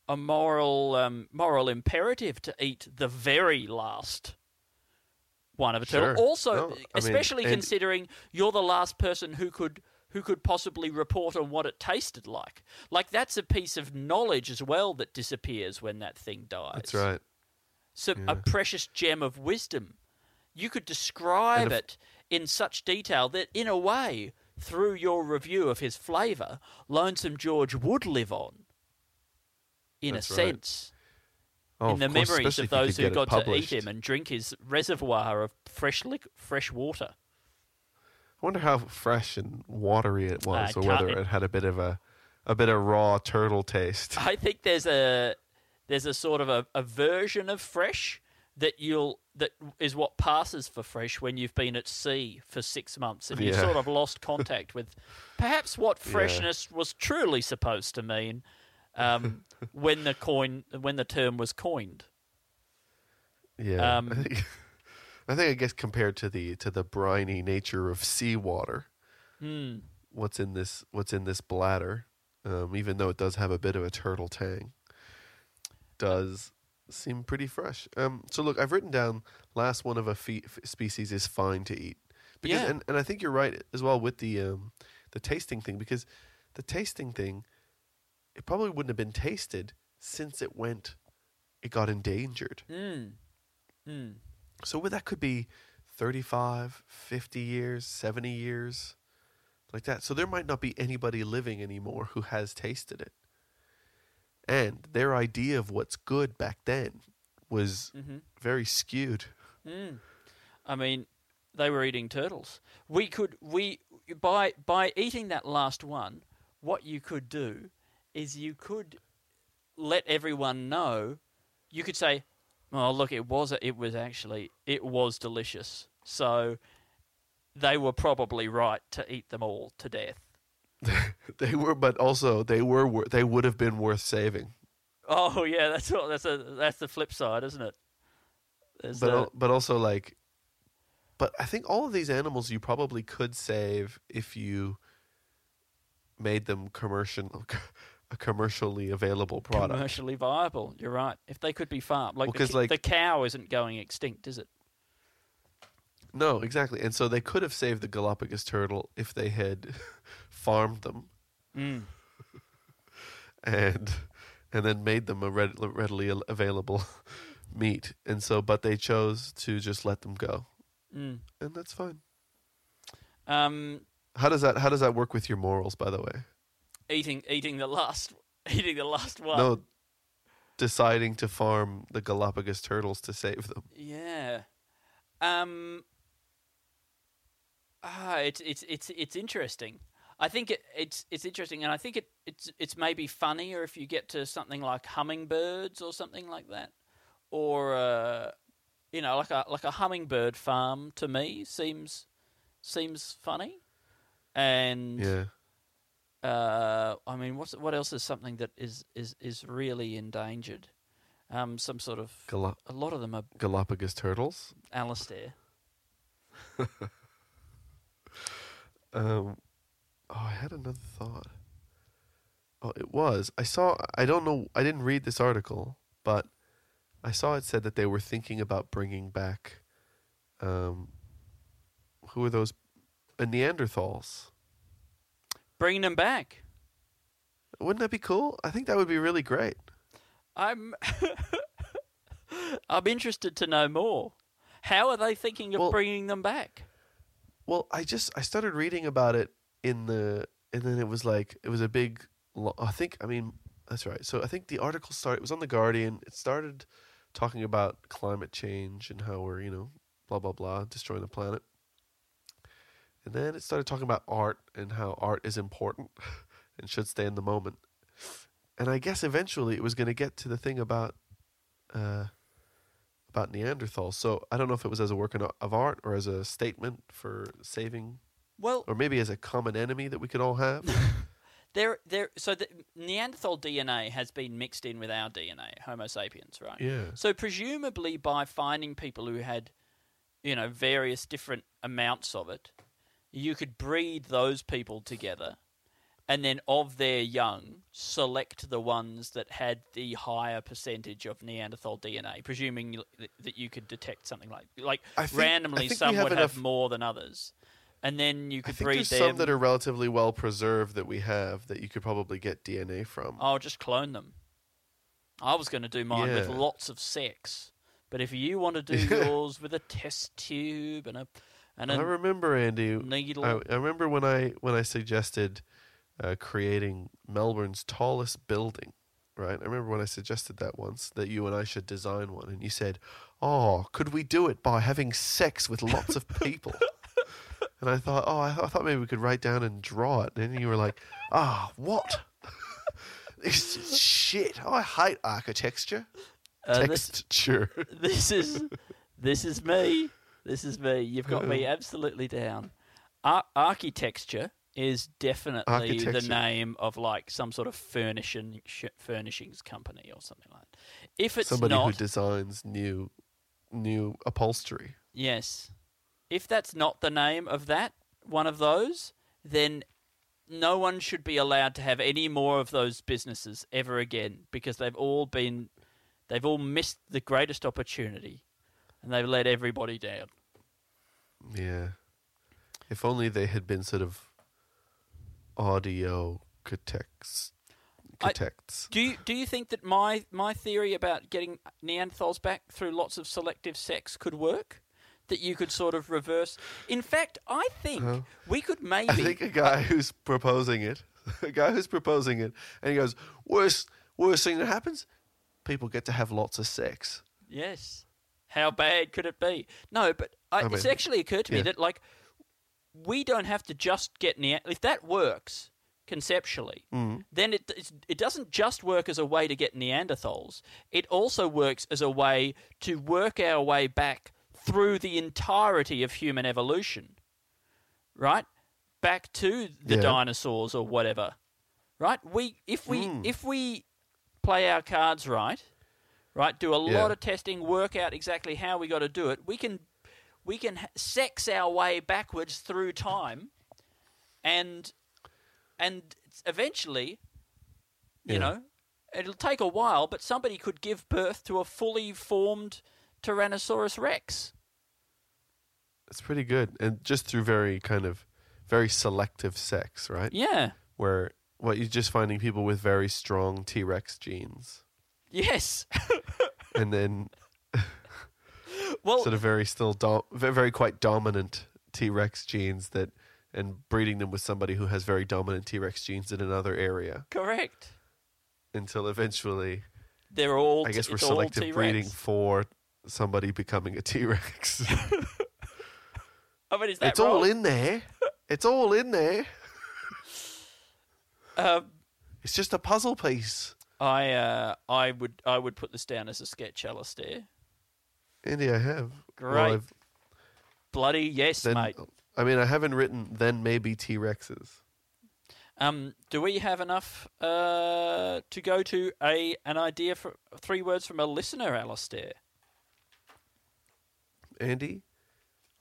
a moral um, moral imperative to eat the very last one of a turtle. Sure. Also, No, mean, especially and- considering you're the last person who could who could possibly report on what it tasted like. Like that's a piece of knowledge as well that disappears when that thing dies. That's right. So Yeah. a precious gem of wisdom. You could describe if- it in such detail that, in a way, through your review of his flavour, Lonesome George would live on. In That's a sense, Oh, in the course, memories of those who got to eat him and drink his reservoir of fresh fresh water. I wonder how fresh and watery it was, I or whether it had a bit of a a bit of raw turtle taste. I think there's a there's a sort of a, a version of fresh that you'll that is what passes for fresh when you've been at sea for six months and you've sort of lost contact with perhaps what freshness was truly supposed to mean um, when the coin when the term was coined. Yeah. Um, I think I think I guess compared to the to the briny nature of seawater, Hmm. what's in this what's in this bladder, um, even though it does have a bit of a turtle tang, does seem pretty fresh. Um, so look, I've written down last one of a fe- species is fine to eat because Yeah. and, and I think you're right as well with the um, the tasting thing because the tasting thing it probably wouldn't have been tasted since it went it got endangered. Mm. Mm. So that could be 35, 50 years, 70 years, like that. So there might not be anybody living anymore who has tasted it. And their idea of what's good back then was Mm-hmm. very skewed. Mm. I mean, they were eating turtles. We could we by by eating that last one, what you could do is you could let everyone know. You could say, "Oh, look, it was it was actually it was delicious." So they were probably right to eat them all to death. They were, but also they were, they would have been worth saving. Oh yeah, that's what that's a that's the flip side, isn't it? There's But, al- but also like, but I think all of these animals you probably could save if you made them commercial, a commercially available product. commercially viable. You're right. If they could be farmed, like, Well, the, like- the cow isn't going extinct, is it? No, exactly. And so they could have saved the Galapagos turtle if they had farmed them Mm. and and then made them a red, readily available meat. And so, but they chose to just let them go, Mm. and that's fine. Um, How does that How does that work with your morals, by the way? Eating eating the last eating the last one. No, deciding to farm the Galapagos turtles to save them. Yeah. Um. Ah, it's it's it's it's interesting. I think it, it's it's interesting, and I think it it's it's maybe funnier if you get to something like hummingbirds or something like that, or uh, you know, like a like a hummingbird farm to me seems seems funny, and Yeah. Uh, I mean, what's what else is something that is is is really endangered? Um, some sort of Gala- a lot of them are Galapagos turtles. Alistair. Um, oh, I had another thought. Oh, it was. I saw. I don't know. I didn't read this article, but I saw it said that they were thinking about bringing back. Um, who are those? Uh, Neanderthals. Bringing them back. Wouldn't that be cool? I think that would be really great. I'm I'm interested to know more. How are they thinking of Well- bringing them back? Well, I just I started reading about it in the and then it was like it was a big I think I mean that's right. So I think the article started it was on the Guardian. It started talking about climate change and how we're, you know, blah blah blah, destroying the planet. And then it started talking about art and how art is important and should stay in the moment. And I guess eventually it was going to get to the thing about uh about Neanderthals. So I don't know if it was as a work of of art or as a statement for saving, Well, or maybe as a common enemy that we could all have. there there so the Neanderthal DNA has been mixed in with our DNA, Homo sapiens, right? yeah. So presumably by finding people who had you know various different amounts of it, you could breed those people together and then of their young select the ones that had the higher percentage of Neanderthal DNA, presuming that- you could detect something like like think- randomly some have would enough- have more than others, and then you I could think breed there's them. some that are relatively well preserved that we have that you could probably get DNA from. I'll just clone them. I was going to do mine with lots of sex, but if you want to do yours with a test tube and a and I remember Andy. needle, I, I remember when I when I suggested uh, creating Melbourne's tallest building. Right, I remember when I suggested that once that you and I should design one, and you said, "Oh, could we do it by having sex with lots of people?" and I thought, "Oh, I, th- I thought maybe we could write down and draw it." And then you were like, "Ah, what? this is shit! Oh, I hate architecture, uh, this, texture." this is this is me. This is me. You've got me absolutely down. Ar- architecture is definitely the name of like some sort of furnishing sh- furnishings company or something like that. If it's Somebody not, who designs new new upholstery. Yes. If that's not the name of that, one of those, then no one should be allowed to have any more of those businesses ever again because they've all been they've all missed the greatest opportunity and they've let everybody down. Yeah. If only they had been sort of audio architects. I- Do you do you think that my my theory about getting Neanderthals back through lots of selective sex could work? That you could sort of reverse. In fact, I think we could maybe. I think a guy who's proposing it, a guy who's proposing it, and he goes, worst, worst thing that happens, people get to have lots of sex. Yes. How bad could it be? No, but I, I it's actually occurred to me that like we don't have to just get near. If that works conceptually, Mm. then it it doesn't just work as a way to get Neanderthals. It also works as a way to work our way back through the entirety of human evolution. Right? Back to the Yeah. dinosaurs or whatever. Right? We if we Mm. if we play our cards right, right? Do a Yeah. lot of testing, work out exactly how we got to do it. We can we can sex our way backwards through time, and and eventually, you Yeah. know, it'll take a while, but somebody could give birth to a fully formed Tyrannosaurus Rex. It's pretty good. And just through very kind of, very selective sex, right? Yeah. Where, what you're just finding people with very strong T Rex genes. Yes. And then well, sort of very still, dom- very, quite dominant T Rex genes that, and breeding them with somebody who has very dominant T Rex genes in another area correct. until eventually They're all. I guess we're selective T-Rex. breeding for somebody becoming a T Rex. I mean, is that it's all in there. It's all in there. Um, It's just a puzzle piece. I uh, I would I would put this down as a sketch, Alistair. Andy, I have. Great. Well, Bloody yes, then, mate. I mean, I haven't written then maybe T Rexes. Um, do we have enough uh, to go to a an idea for three words from a listener, Alistair? Andy,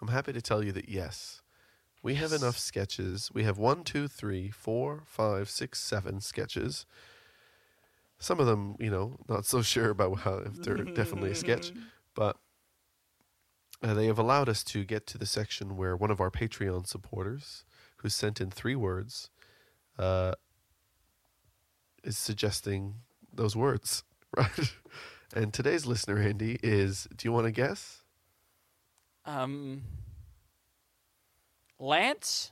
I'm happy to tell you that yes, we have enough sketches. We have one, two, three, four, five, six, seven sketches. Some of them, you know, not so sure about how if they're definitely a sketch, but uh, they have allowed us to get to the section where one of our Patreon supporters, who sent in three words, uh, is suggesting those words, right? And today's listener, Andy, is. Do you want to guess? Um, Lance,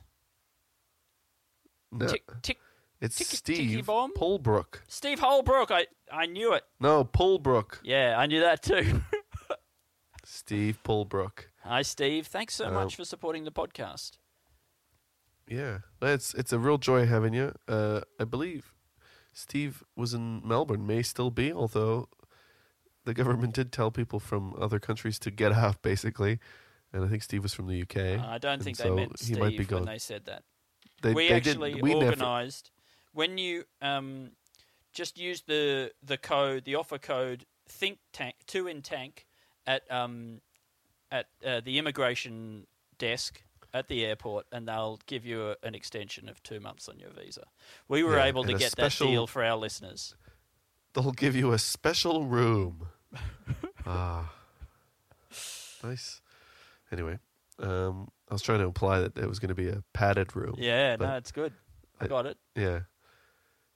No, tick, tick, it's ticky- Steve bomb? Pullbrook. Steve Holbrook. I I knew it. No, Pullbrook. Yeah, I knew that too. Steve Pullbrook. Hi, Steve. Thanks so Um, much for supporting the podcast. Yeah, it's it's a real joy having you. Uh, I believe Steve was in Melbourne, may still be, although the government did tell people from other countries to get out, basically. And I think Steve was from the UK. I don't think so they meant he Steve might be when gone. they said that. They, we they actually organised when you um, just use the the code, the offer code think tank two in tank at um, at uh, the immigration desk at the airport, and they'll give you a, an extension of two months on your visa. We were Yeah, able to get special- that deal for our listeners. They'll give you a special room. ah, nice. Anyway, um, I was trying to imply that there was going to be a padded room. Yeah, no, it's good. I I- got it. Yeah.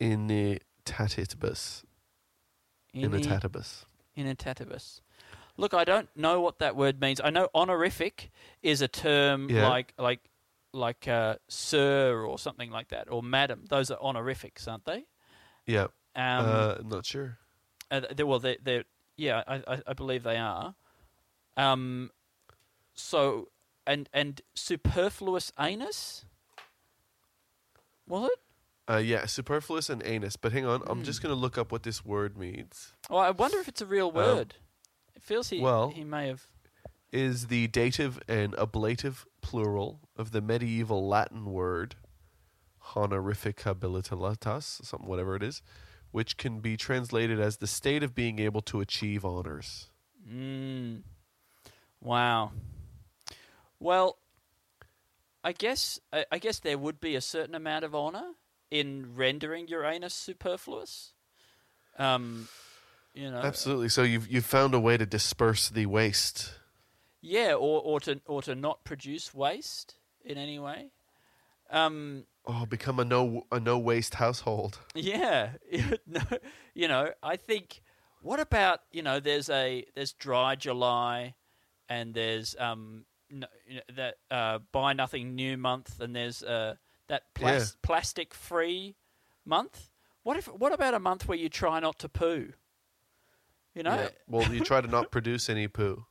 honorific abilitude inatibus. Initatibus. In Initatibus. Initativus. Look, I don't know what that word means. I know honorific is a term Yeah. like like like uh, sir or something like that, or madam. Those are honorifics, aren't they? Yeah. Um, uh, I'm not sure. uh, they, well, they, they're yeah, I, I, I believe they are. Um, so and and superfluous anus. Was it? Uh, yeah, superfluous and anus. But hang on, I'm Hmm. just going to look up what this word means. Oh, I wonder if it's a real word. it feels he well- he may have. Is the dative and ablative plural of the medieval Latin word honorificabilitas, something whatever it is, which can be translated as the state of being able to achieve honors. Mm. Wow. Well, I guess I, I guess there would be a certain amount of honor in rendering your anus superfluous. Um, you know, Absolutely. So you've you've found a way to disperse the waste. yeah, or or to or to not produce waste in any way. Um, Oh, become a no a no waste household. Yeah, no, you know, I think. What about you know? There's a there's dry July, and there's um no, you know, that uh, buy nothing new month, and there's uh that plas- plastic free month. What if what about a month where you try not to poo? You know, Yeah. Well, you try to not produce any poo.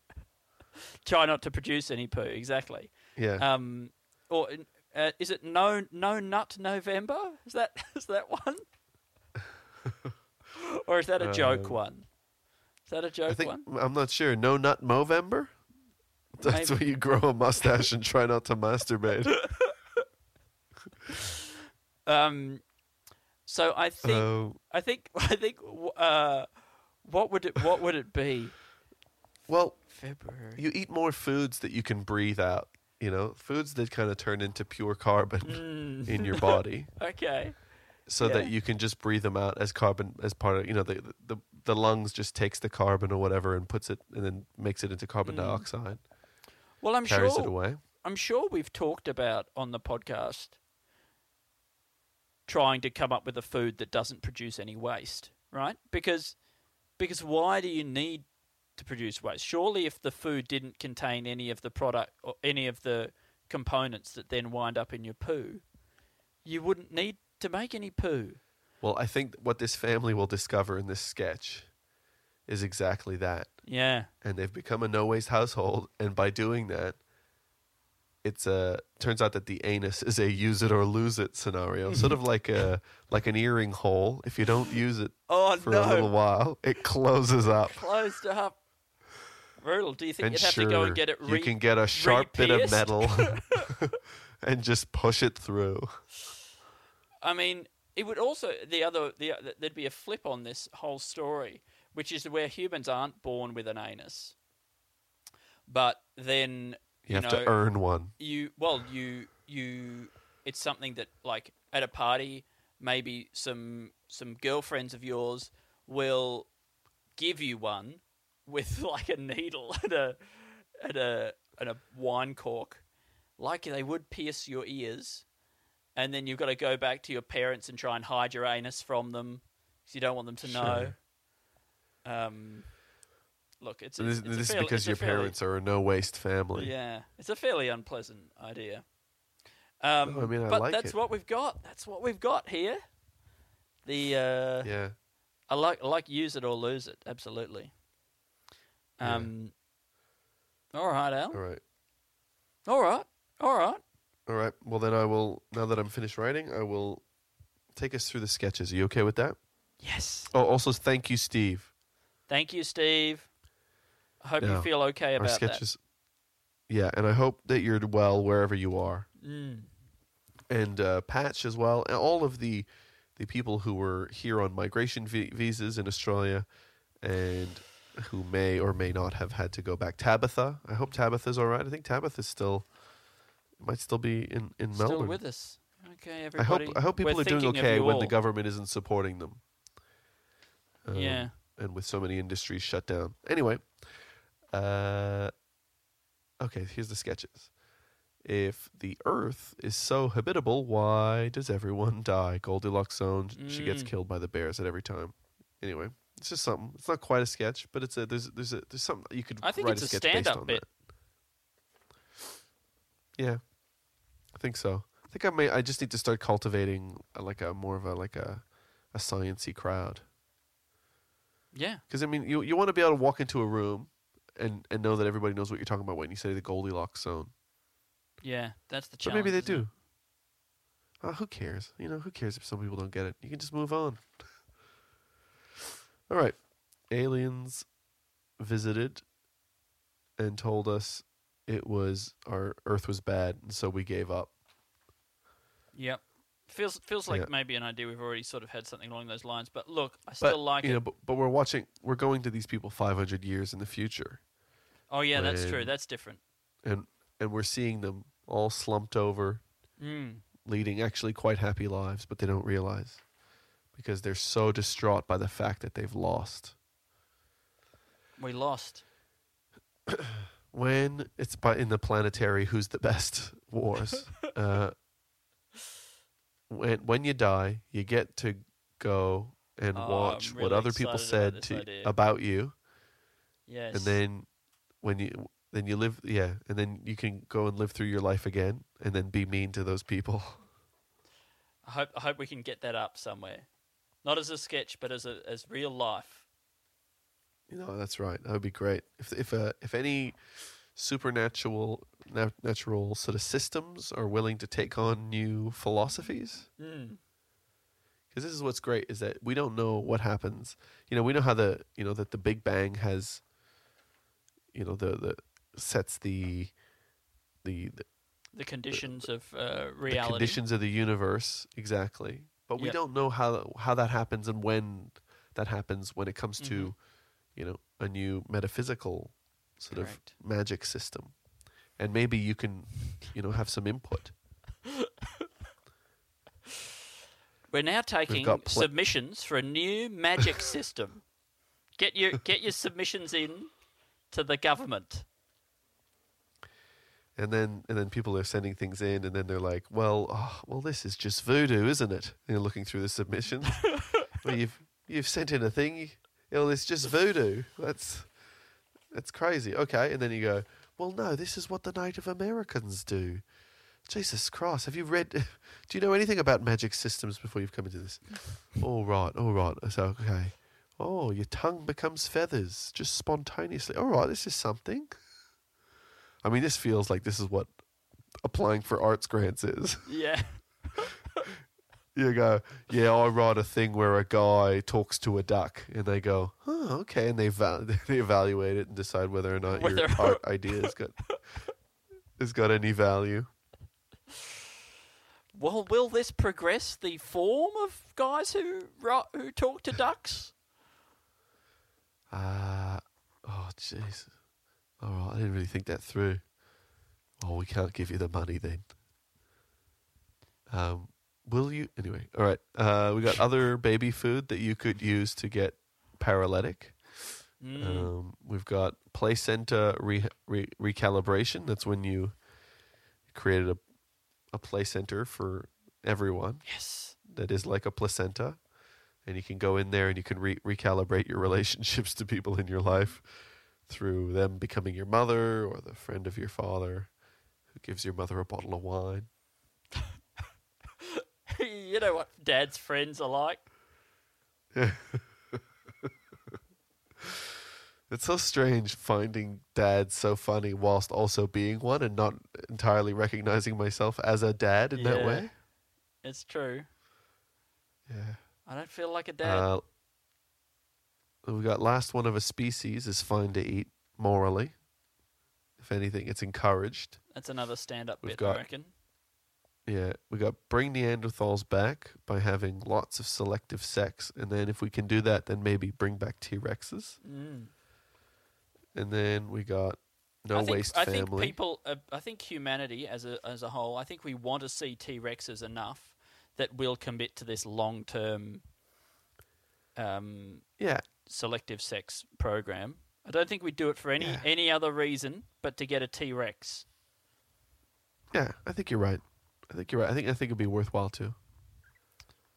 try not to produce any poo. Exactly. Yeah. Um, or uh, is it no no nut November? Is that is that one? or is that a joke Um, one? Is that a joke I think one? I'm not sure. No nut Movember. That's Maybe. where you grow a mustache and try not to masturbate. Um, so I think Oh. I think I think uh, what would it what would it be? well, February. you eat more foods that you can breathe out. You know, foods that kind of turn into pure carbon in your body, Okay. so that Mm. You can just breathe them out as carbon as part of you know the the the lungs just takes the carbon or whatever and puts it and then makes it into carbon Mm. dioxide, Well, I'm carries sure it away. I'm sure we've talked about on the podcast trying to come up with a food that doesn't produce any waste, right? Because because why do you need to produce waste? Surely if the food didn't contain any of the product or any of the components that then wind up in your poo, you wouldn't need to make any poo. Well, I think what this family will discover in this sketch is exactly that. Yeah. and they've become a no waste household and by doing that it's a turns out that the anus is a use it or lose it scenario sort of like a like an earring hole if you don't use it Oh for no. a little while it closes up Closed up. Brutal. Do you think and you'd have sure to go and get it re- you can get a sharp bit of re-pierced? metal and just push it through I mean, it would also the other the there'd be a flip on this whole story, which is where humans aren't born with an anus, but then you, have know, to earn one. you well you you it's something that like at a party maybe some some girlfriends of yours will give you one with like a needle and a and a and a wine cork. Like they would pierce your ears and then you've got to go back to your parents and try and hide your anus from them because you don't want them to know. Um look it's, And this, it's a this is because it's your fairly- parents are a no waste family yeah, it's a fairly unpleasant idea. Um, No, I mean, I but like that's it. what we've got. That's what we've got here. The uh, yeah I like I like use it or lose it. Absolutely. Yeah. Um. All right, Al. all right All right. All right. all right well then i will now that i'm finished writing i will take us through the sketches are you okay with that Yes. Oh, also thank you, Steve. Thank you, Steve. I hope you feel okay about Our sketches. Yeah, and I hope that you're well wherever you are. Mm. and uh, Patch as well, and all of the the people who were here on migration vi- visas in Australia, and who may or may not have had to go back. Tabitha, I hope Tabitha's all right. I think Tabitha's still might still be in in Still Melbourne. with us. Okay, everybody. I hope. I hope people we're are doing okay when all. the government isn't supporting them. Um, Yeah. and with so many industries shut down. Anyway, uh, okay, here's the sketches. If the Earth is so habitable, why does everyone die? Goldilocks zone. She gets Mm. killed by the bears at every time. Anyway, it's just something. It's not quite a sketch, but it's a there's there's a there's something you could I think write it's a a sketch based stand-up on bit. that. Yeah, I think so. I think I may. I just need to start cultivating uh, like a more of a like a a sciency crowd. Yeah. Because I mean, you you want to be able to walk into a room and and know that everybody knows what you're talking about when you say the Goldilocks zone. Yeah, that's the But challenge. maybe they isn't it? do. Uh, who cares? You know, who cares if some people don't get it? You can just move on. All right. Aliens visited and told us it was our Earth was bad, and so we gave up. Yep. Feels feels like Yeah. maybe an idea we've already sort of had something along those lines. But look, I But still like you it. know, but, but we're watching. We're going to these people 500 years in the future, oh yeah, that's true. That's different. and and we're seeing them all slumped over, Mm. leading actually quite happy lives, but they don't realize because they're so distraught by the fact that they've lost. We lost. when it's by in the planetary who's the best wars uh, when when you die you get to go and Oh, I'm watch what really other people excited said about to idea. about you Yes. and then when you then you live yeah and then you can go and live through your life again and then be mean to those people I hope I hope we can get that up somewhere. Not as a sketch, but as a as real life. you know that's right that would be great if if uh, if any supernatural nat- natural sort of systems are willing to take on new philosophies Mm. because this is what's great is that we don't know what happens. You know, we know how the you know that the Big Bang has, you know, the the sets the the the, The conditions of uh, the reality. conditions of the universe exactly, but we Yep. don't know how how that happens and when that happens when it comes Mhm. to, you know, a new metaphysical sort Correct. of magic system, and maybe you can, you know, have some input. We're now taking pl- submissions for a new magic system. Get your get your submissions in to the government. And then and then people are sending things in, and then they're like, "Well, oh, well, this is just voodoo, isn't it?" And you're looking through the submissions. well, you've you've sent in a thing. You know, it's just voodoo. That's that's crazy. Okay, and then you go, "Well, no, this is what the Native Americans do." Jesus Christ, have you read? Do you know anything about magic systems before you've come into this? all right, all right. So okay. Oh, your tongue becomes feathers just spontaneously. All right, this is something. I mean, this feels like this is what applying for arts grants is. Yeah. You go, yeah, I write a thing where a guy talks to a duck, and they go, oh, okay, and they val- they evaluate it and decide whether or not Whether- your art idea has got has got any value. Well, will this progress the form of guys who who talk to ducks? Ah, oh, jeez. All right, I didn't really think that through. Oh, we can't give you the money then. Um, will you? Anyway, all right. Uh, we got other baby food that you could use to get paralytic. Mm. Um, we've got placenta re- re- recalibration. That's when you created a a placenta for everyone yes. that is like a placenta, and you can go in there and you can re- recalibrate your relationships to people in your life through them becoming your mother or the friend of your father who gives your mother a bottle of wine. You know what dad's friends are like? Yeah. It's so strange finding dad so funny whilst also being one and not entirely recognizing myself as a dad in that way. It's true. Yeah. I don't feel like a dad. Uh, we got last one of a species is fine to eat morally. If anything, it's encouraged. That's another stand-up bit, got- I reckon. Yeah, we got bring Neanderthals back by having lots of selective sex, and then if we can do that, then maybe bring back T Rexes, Mm. and then we got no I think, waste I family. think people, uh, I think humanity as a as a whole, I think we want to see T Rexes enough that we'll commit to this long term um, yeah, selective sex program. I don't think we'd do it for any Yeah. any other reason but to get a T Rex. yeah, I think you're right. I think you're right. I think I think it'd be worthwhile too.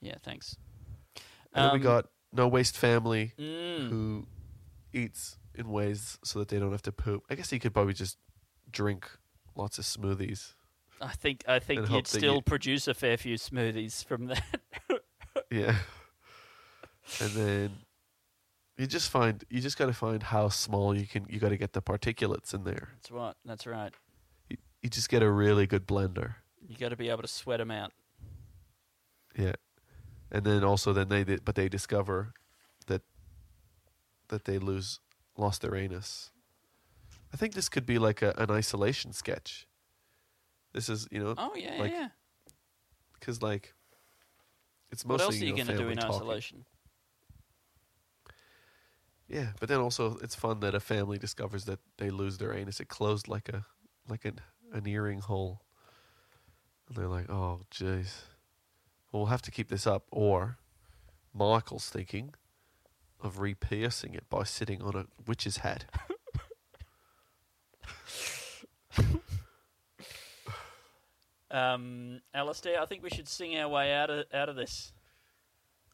Yeah, thanks. And then we Um, got no waste family Mm, who eats in ways so that they don't have to poop. I guess you could probably just drink lots of smoothies. I think I think you'd still you- produce a fair few smoothies from that. Yeah. and then You just find you just got to find how small you can. You got to get the particulates in there. That's right. That's right. You, you just get a really good blender. You got to be able to sweat them out. Yeah, and then also then they but they discover that that they lose lost their anus. I think this could be like a, an isolation sketch. This is you know Oh yeah, like yeah. because like it's mostly. What else are you know, going to do in talking. isolation? Yeah, but then also it's fun that a family discovers that they lose their anus. It closed like a like an an earring hole, they're like, "Oh, jeez, well, we'll have to keep this up." Or Michael's thinking of re-piercing it by sitting on a witch's hat. Um, Alistair, I think we should sing our way out of out of this.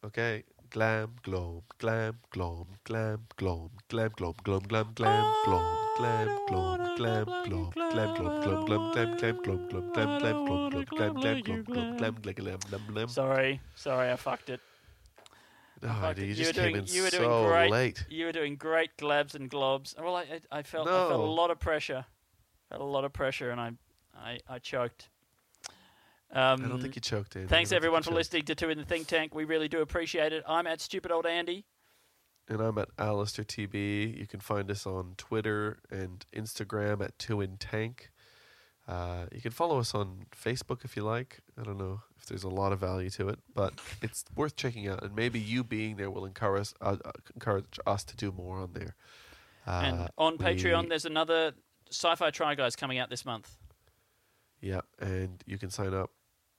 Okay, glam, glom, glam, glom, glam, glom, glam, glom, glom, glam, glam, glom, glam, glom, glam, glom, glam, glom, glom, glom, glam, glam, glom, glom, glam, glam, glom, glom, glam, glam, glom, glom, glam, glam, glam, glam, glam. Sorry, sorry, I fucked it. Oh, dude, it. you just were doing, in you were doing so great. late. You were doing great glabs and globs. Well, I, I I felt I felt a No. lot of pressure. Felt a lot of pressure, and I I, I choked. Um, I don't think you choked, Andy. Thanks I don't think everyone for listening to Two in the Think Tank. We really do appreciate it. I'm at Stupid Old Andy. And I'm at Alistair TB. You can find us on Twitter and Instagram at Two in Tank. Uh, you can follow us on Facebook if you like. I don't know if there's a lot of value to it, but it's worth checking out. And maybe you being there will encourage uh, uh, encourage us to do more on there. Uh, and on Patreon, we- there's another Sci-Fi Try Guys coming out this month. yeah, and you can sign up.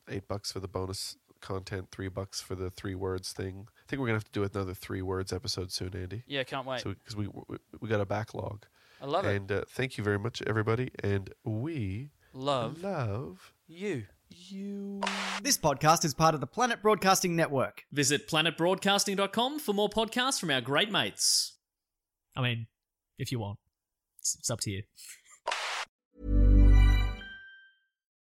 Eight bucks for the bonus content, three bucks for the three words thing. I think we're gonna have to do another three words episode soon, Andy. Yeah, can't wait. So because we, we we got a backlog. I love it. and uh, thank you very much, everybody. And we Love love you. you. This podcast is part of the Planet Broadcasting Network. Visit planetbroadcasting.com for more podcasts from our great mates. I mean, if you want, it's, it's up to you.